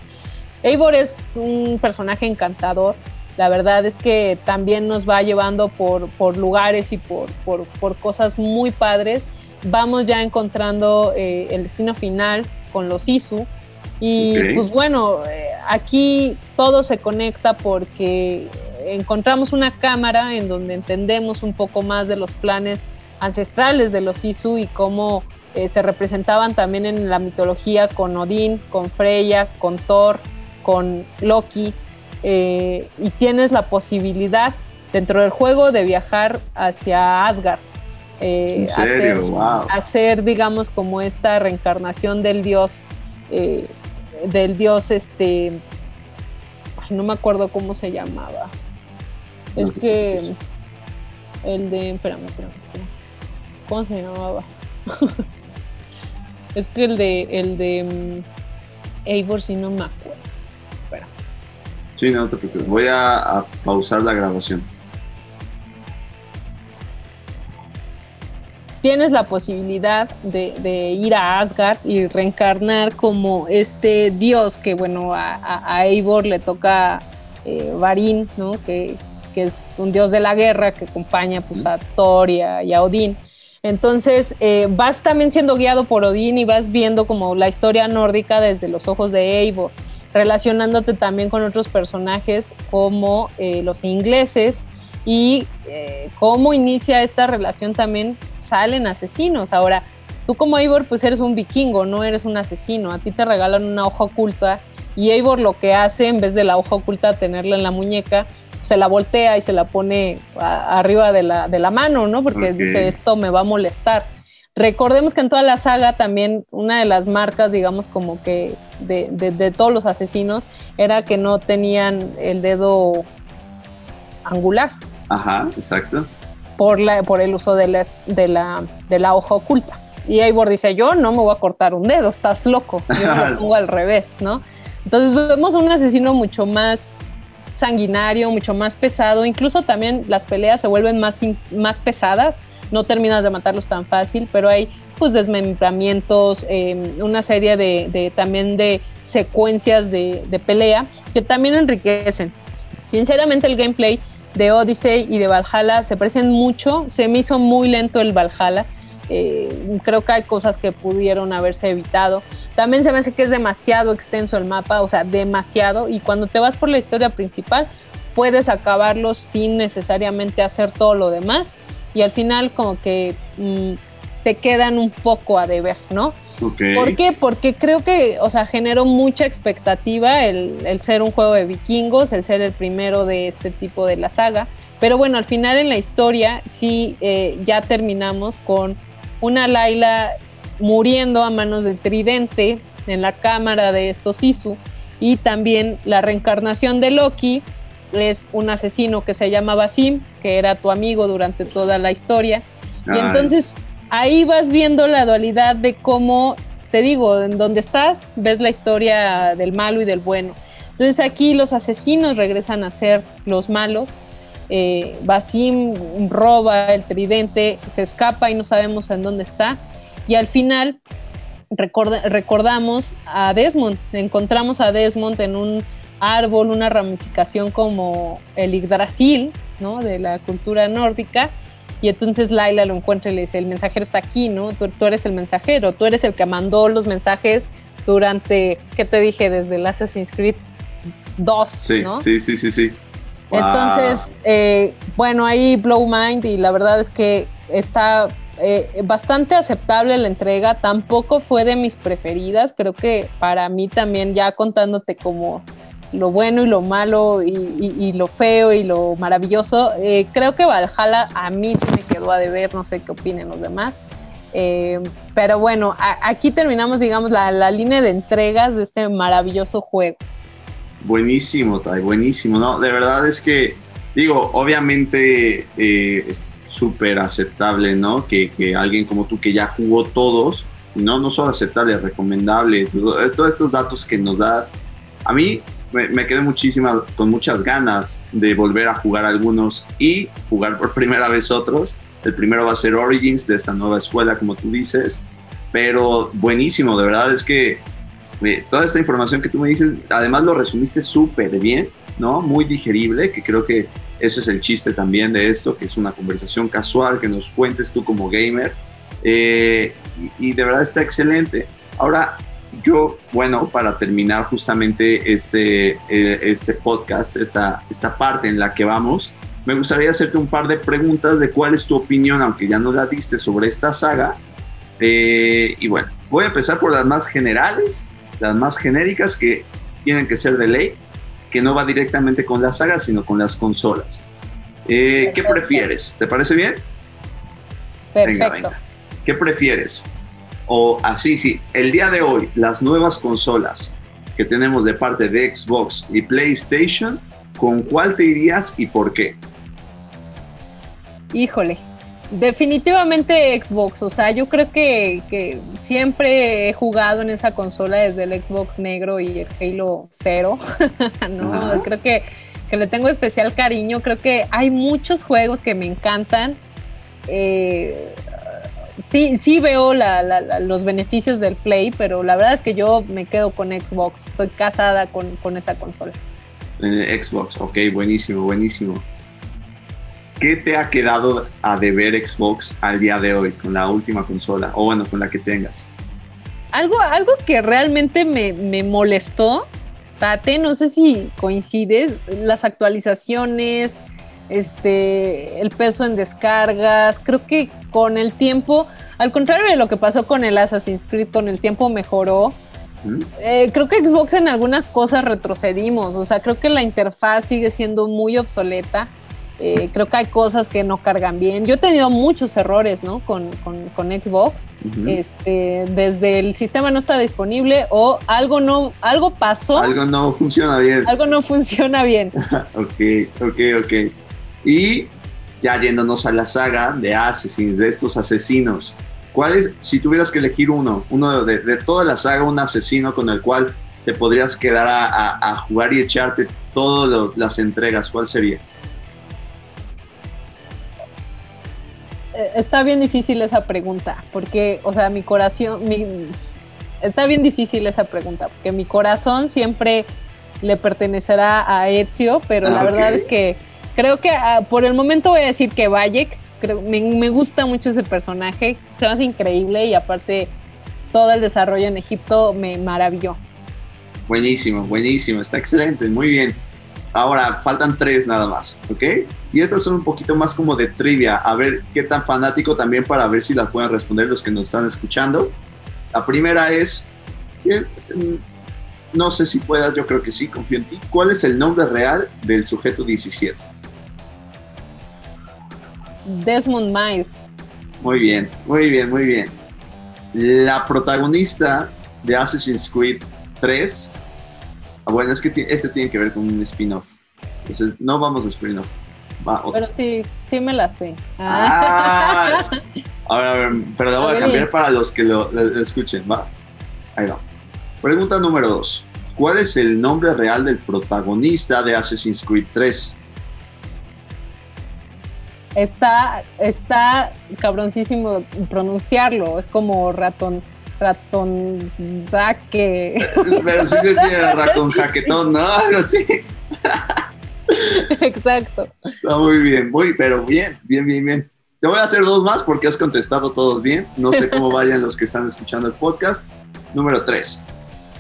Eivor es un personaje encantador, la verdad es que también nos va llevando por, por lugares y por, por, por, cosas muy padres. Vamos ya encontrando eh, el destino final con los ISU. Y pues bueno, eh, aquí todo se conecta porque encontramos una cámara en donde entendemos un poco más de los planes ancestrales de los Isu y cómo eh, se representaban también en la mitología con Odín, con Freya, con Thor, con Loki. Eh, y tienes la posibilidad dentro del juego de viajar hacia Asgard. Eh, hacer, digamos, como esta reencarnación del dios, eh, del dios, este, no me acuerdo cómo se llamaba. Es que el de, espérame, espérame, ¿cómo se llamaba? es que el de, el de mm, Eivor, si no me acuerdo. Sí, no te preocupes. Voy a, pausar la grabación. Tienes la posibilidad de, ir a Asgard y reencarnar como este dios que, bueno, a, Eivor le toca eh, Varin, ¿no? Que, es un dios de la guerra que acompaña pues, a Thor y a, Odín. Entonces eh, vas también siendo guiado por Odín y vas viendo como la historia nórdica desde los ojos de Eivor relacionándote también con otros personajes como eh, los ingleses y eh, cómo inicia esta relación también salen asesinos. Ahora, tú como Eivor pues eres un vikingo, no eres un asesino, a ti te regalan una hoja oculta y Eivor lo que hace en vez de la hoja oculta tenerla en la muñeca, se la voltea y se la pone arriba de la, de la, mano, ¿no? Porque dice esto me va a molestar. Recordemos que en toda la saga también una de las marcas, digamos, como que de, todos los asesinos era que no tenían el dedo angular. Ajá, exacto. Por, la, por el uso de la, de, la, de la hoja oculta. Y Eivor dice, yo no me voy a cortar un dedo, estás loco. Yo lo pongo al revés, ¿no? Entonces vemos un asesino mucho más sanguinario, mucho más pesado. Incluso también las peleas se vuelven más, más pesadas. No terminas de matarlos tan fácil, pero hay pues desmembramientos, em, una serie de, también de secuencias de, de pelea que también enriquecen. Sinceramente el gameplay de Odyssey y de Valhalla se parecen mucho. Se me hizo muy lento el Valhalla. Eh, creo que hay cosas que pudieron haberse evitado. También se me hace que es demasiado extenso el mapa, o sea, demasiado. Y cuando te vas por la historia principal, puedes acabarlo sin necesariamente hacer todo lo demás. Y al final como que mm, te quedan un poco a deber, ¿no? ¿Por qué? Porque creo que, o sea, generó mucha expectativa el, ser un juego de vikingos, el ser el primero de este tipo de la saga. Pero bueno, al final en la historia sí eh, ya terminamos con una Laila muriendo a manos del tridente en la cámara de estos Isu. Y también la reencarnación de Loki es un asesino que se llama Basim, que era tu amigo durante toda la historia. Y entonces ahí vas viendo la dualidad de cómo, te digo, en donde estás, ves la historia del malo y del bueno. Entonces aquí los asesinos regresan a ser los malos. Eh, Basim roba el tridente, se escapa y no sabemos en dónde está. Y al final recordamos a Desmond, encontramos a Desmond en un árbol, una ramificación como el Yggdrasil, ¿no? de la cultura nórdica, y entonces Laila lo encuentra y le dice, el mensajero está aquí, ¿no? Tú, eres el mensajero, tú eres el que mandó los mensajes durante, ¿qué te dije? Desde el Assassin's Creed 2, sí, ¿no? Sí, sí, sí, sí. Entonces, eh, bueno, ahí Blow Mind y la verdad es que está eh, bastante aceptable la entrega, tampoco fue de mis preferidas, creo que para mí también, ya contándote como lo bueno y lo malo y, lo feo y lo maravilloso. Eh, creo que Valhalla a mí se me quedó a deber, no sé qué opinen los demás. Eh, pero bueno, aquí terminamos, digamos, la, línea de entregas de este maravilloso juego. Buenísimo, Tai, buenísimo. No, de verdad es que, digo, obviamente eh, es súper aceptable, ¿no? Que, que, alguien como tú que ya jugó todos, no, no solo aceptable, recomendable, todos estos datos que nos das. A mí me, quedé muchísimas, con muchas ganas de volver a jugar algunos y jugar por primera vez otros. El primero va a ser Origins de esta nueva escuela, como tú dices, pero buenísimo, de verdad es que eh, toda esta información que tú me dices, además lo resumiste súper bien, ¿no? Muy digerible, que creo que eso es el chiste también de esto, que es una conversación casual, que nos cuentes tú como gamer, eh, y, y de verdad está excelente. Ahora, yo, bueno, para terminar justamente este, eh, este podcast, esta, esta parte en la que vamos, me gustaría hacerte un par de preguntas de cuál es tu opinión, aunque ya no la diste, sobre esta saga. Eh, y bueno, voy a empezar por las más generales, las más genéricas que tienen que ser de ley, que no va directamente con la saga, sino con las consolas. Eh, ¿Qué prefieres? ¿Te parece bien? Perfecto. Venga, ¿Qué prefieres? O así, sí, el día de hoy, las nuevas consolas que tenemos de parte de Xbox y PlayStation, ¿con cuál te irías y por qué? Híjole, definitivamente Xbox, o sea, yo creo que, siempre he jugado en esa consola desde el Xbox negro y el Halo 0, ¿no? Creo que, que le tengo especial cariño, creo que hay muchos juegos que me encantan. Eh, sí, sí veo los beneficios del Play, pero la verdad es que yo me quedo con Xbox. Estoy casada con, esa consola. Xbox, ok, buenísimo, buenísimo. ¿Qué te ha quedado a deber Xbox al día de hoy con la última consola? O bueno, con la que tengas. Algo, algo que realmente me, me molestó, Tate, no sé si coincides, las actualizaciones, este, el peso en descargas. Creo que con el tiempo, al contrario de lo que pasó con el Assassin's Creed, con el tiempo mejoró. Eh, creo que Xbox en algunas cosas retrocedimos, o sea, creo que la interfaz sigue siendo muy obsoleta. Eh, creo que hay cosas que no cargan bien. Yo he tenido muchos errores, ¿no? Con, Xbox. este, desde el sistema no está disponible o algo no, algo pasó. Algo no funciona bien. Algo no funciona bien. ok, ok, ok. Y ya yéndonos a la saga de Assassins, de estos asesinos, ¿cuál es, si tuvieras que elegir uno, uno de, toda la saga, un asesino con el cual te podrías quedar a, jugar y echarte todas las entregas, ¿cuál sería? Eh, está bien difícil esa pregunta, porque, o sea, mi corazón, está bien difícil esa pregunta, porque mi corazón siempre le pertenecerá a Ezio, pero la ah, verdad es que creo que ah, por el momento voy a decir que Bayek, creo, me, gusta mucho ese personaje, se me hace increíble y aparte todo el desarrollo en Egipto me maravilló. Buenísimo, buenísimo, está excelente, muy bien. Ahora faltan tres nada más, ¿ok? Y estas son un poquito más como de trivia, a ver qué tan fanático también para ver si las pueden responder los que nos están escuchando. La primera es, no sé si puedas, yo creo que sí, confío en ti. ¿Cuál es el nombre real del sujeto 17? Desmond Miles. Muy bien, muy bien, muy bien. La protagonista de Assassin's Creed 3. Ah, bueno, es que este tiene que ver con un spin-off. Entonces, no vamos a spin-off. Pero sí, sí me la sé. Ah. Ahora, a ver, pero la voy a, cambiar para los que lo, escuchen. Va. Ahí va. Pregunta número 2. ¿Cuál es el nombre real del protagonista de Assassin's Creed 3? Está, está cabroncísimo pronunciarlo. Es como ratón, ratón jaque. Pero sí se tiene ratón jaquetón, ¿no? Algo así. Exacto. Está muy bien, muy, pero bien, bien, bien, bien. Te voy a hacer dos más porque has contestado todos bien. No sé cómo vayan los que están escuchando el podcast. Número tres.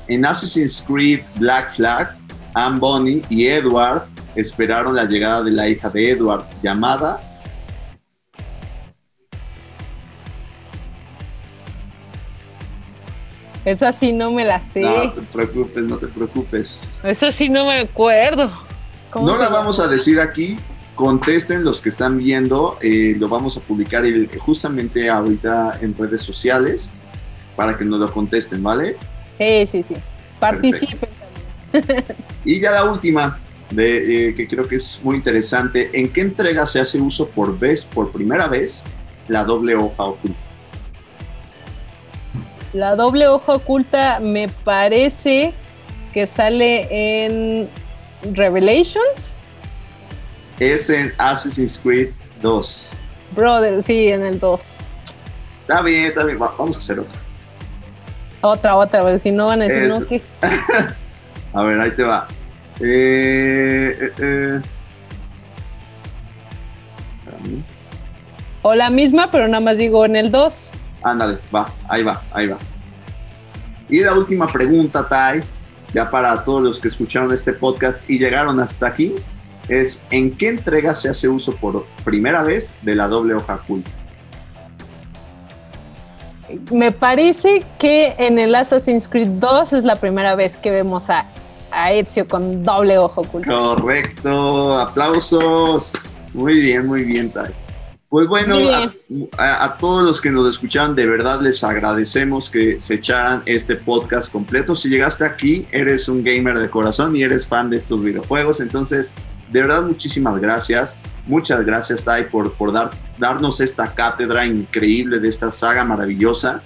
En Assassin's Creed Black Flag, Anne Bonny y Edward esperaron la llegada de la hija de Edward llamada Esa sí no me la sé. No te preocupes, no te preocupes. Esa sí no me acuerdo. No la vamos a decir aquí. Contesten los que están viendo. Eh, lo vamos a publicar justamente ahorita en redes sociales para que nos lo contesten, ¿vale? Sí, sí, sí. Participen y ya la última, de, eh, que creo que es muy interesante. ¿En qué entrega se hace uso por vez, por primera vez, la doble hoja oculta? La doble hoja oculta me parece que sale en Revelations. Es en Assassin's Creed 2. Brother, sí, en el 2. Está bien, está bien. vamos a hacer otra. Otra, otra, porque si no van a decir, no, ¿qué? a ver, ahí te va. Eh, eh, eh. O la misma, pero nada más digo en el 2. Ándale, va, ahí va, ahí va. Y la última pregunta, Tai, ya para todos los que escucharon este podcast y llegaron hasta aquí, es ¿en qué entrega se hace uso por primera vez de la doble hoja oculta? Me parece que en el Assassin's Creed 2 es la primera vez que vemos a, a Ezio con doble ojo oculto. Correcto, aplausos. Muy bien, muy bien, Tai. Pues bueno, a, todos los que nos escucharon, de verdad les agradecemos que se echaran este podcast completo. Si llegaste aquí, eres un gamer de corazón y eres fan de estos videojuegos. Entonces, de verdad, muchísimas gracias. Muchas gracias, Tai, por, por dar, darnos esta cátedra increíble de esta saga maravillosa.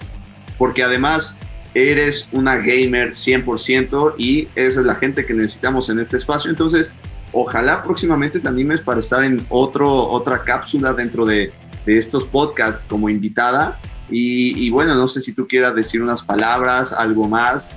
Porque además, eres una gamer 100% y esa es la gente que necesitamos en este espacio. Entonces, ojalá próximamente te animes para estar en otro, otra cápsula dentro de, estos podcasts como invitada. Y, bueno, no sé si tú quieras decir unas palabras, algo más.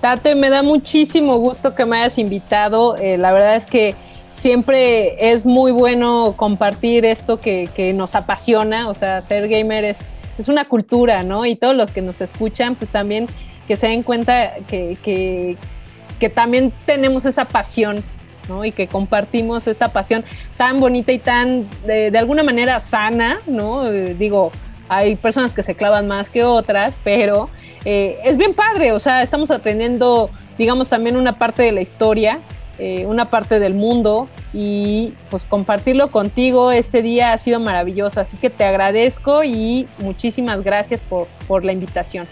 Tate, me da muchísimo gusto que me hayas invitado. Eh, la verdad es que siempre es muy bueno compartir esto que, nos apasiona. O sea, ser gamer es, es, una cultura, ¿no? Y todos los que nos escuchan, pues también que se den cuenta que, que también tenemos esa pasión y que compartimos esta pasión tan bonita y tan, de, alguna manera, sana, ¿no? Eh, digo, hay personas que se clavan más que otras, pero eh, es bien padre, o sea, estamos aprendiendo, digamos, también una parte de la historia, eh, una parte del mundo y pues compartirlo contigo este día ha sido maravilloso, así que te agradezco y muchísimas gracias por, por la invitación.